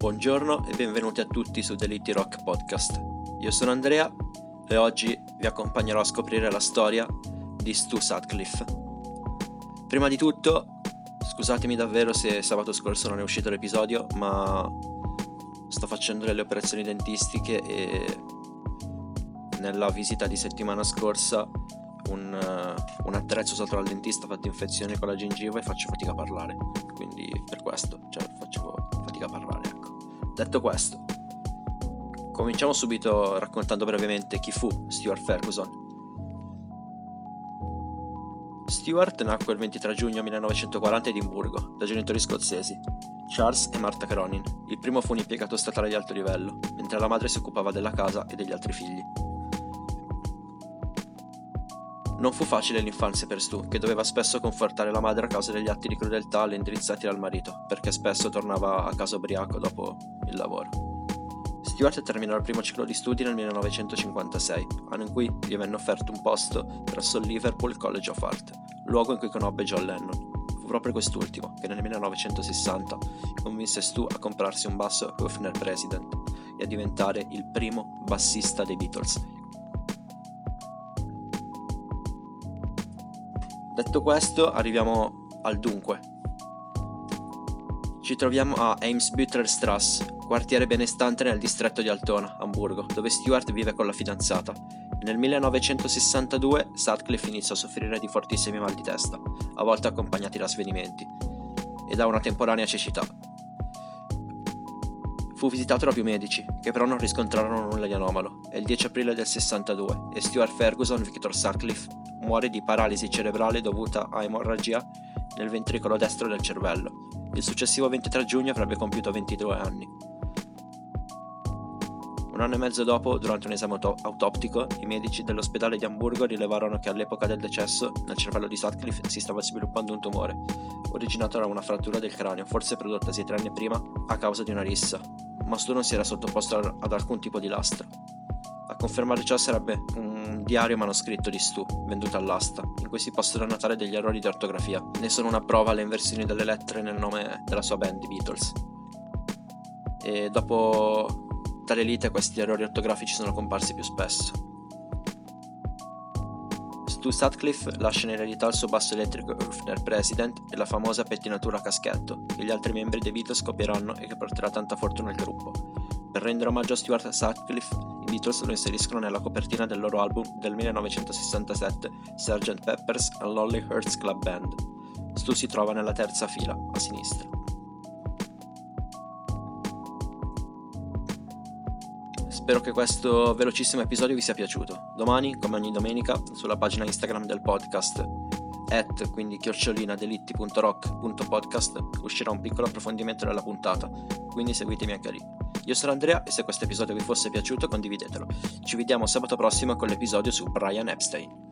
Buongiorno e benvenuti a tutti su Deliti Rock Podcast. Io sono Andrea e oggi vi accompagnerò a scoprire la storia di Stu Sutcliffe. Prima di tutto, scusatemi davvero se sabato scorso non è uscito l'episodio, ma sto facendo delle operazioni dentistiche e nella visita di settimana scorsa un, uh, un attrezzo sotto al dentista ha fatto infezione con la gengiva e faccio fatica a parlare. Quindi per questo, cioè Detto questo, cominciamo subito raccontando brevemente chi fu Stuart Ferguson. Stuart nacque il 23 giugno 1940 a Edimburgo, da genitori scozzesi, Charles e Martha Cronin. Il primo fu un impiegato statale di alto livello, mentre la madre si occupava della casa e degli altri figli. Non fu facile l'infanzia per Stu, che doveva spesso confortare la madre a causa degli atti di crudeltà indirizzati dal marito, perché spesso tornava a casa ubriaco dopo il lavoro. Stuart terminò il primo ciclo di studi nel 1956, anno in cui gli venne offerto un posto presso il Liverpool College of Art, luogo in cui conobbe John Lennon. Fu proprio quest'ultimo che nel 1960 convinse Stu a comprarsi un basso Hofner President e a diventare il primo bassista dei Beatles, Detto questo, arriviamo al dunque. Ci troviamo a Eimsbüttelstrasse, quartiere benestante nel distretto di Altona, Hamburgo, dove Stuart vive con la fidanzata. Nel 1962 Sutcliffe iniziò a soffrire di fortissimi mal di testa, a volte accompagnati da svenimenti, e da una temporanea cecità. Fu visitato da più medici, che però non riscontrarono nulla di anomalo. È il 10 aprile del 62 e Stuart Ferguson Victor Sutcliffe muore di paralisi cerebrale dovuta a emorragia nel ventricolo destro del cervello. Il successivo 23 giugno avrebbe compiuto 22 anni. Un anno e mezzo dopo, durante un esame auto- autoptico, i medici dell'ospedale di Amburgo rilevarono che all'epoca del decesso nel cervello di Sutcliffe si stava sviluppando un tumore, originato da una frattura del cranio, forse prodottasi tre anni prima a causa di una rissa, ma Stu non si era sottoposto ad alcun tipo di lastra. Confermare ciò sarebbe un diario manoscritto di Stu, venduto all'asta, in cui si possono notare degli errori di ortografia. Ne sono una prova le inversioni delle lettere nel nome della sua band, i Beatles. E dopo tale lite questi errori ortografici sono comparsi più spesso. Stu Sutcliffe lascia in eredità il suo basso elettrico Hofner President e la famosa pettinatura a caschetto, che gli altri membri dei Beatles copieranno e che porterà tanta fortuna al gruppo. Per rendere omaggio a Stuart Sutcliffe, Beatles lo inseriscono nella copertina del loro album del 1967, Sgt. Pepper's and Lonely Hearts Club Band. Stu si trova nella terza fila, a sinistra. Spero che questo velocissimo episodio vi sia piaciuto. Domani, come ogni domenica, sulla pagina Instagram del podcast at quindi chiocciolina delitti.rock.podcast uscirà un piccolo approfondimento della puntata, quindi seguitemi anche lì. Io sono Andrea e se questo episodio vi fosse piaciuto condividetelo. Ci vediamo sabato prossimo con l'episodio su Brian Epstein.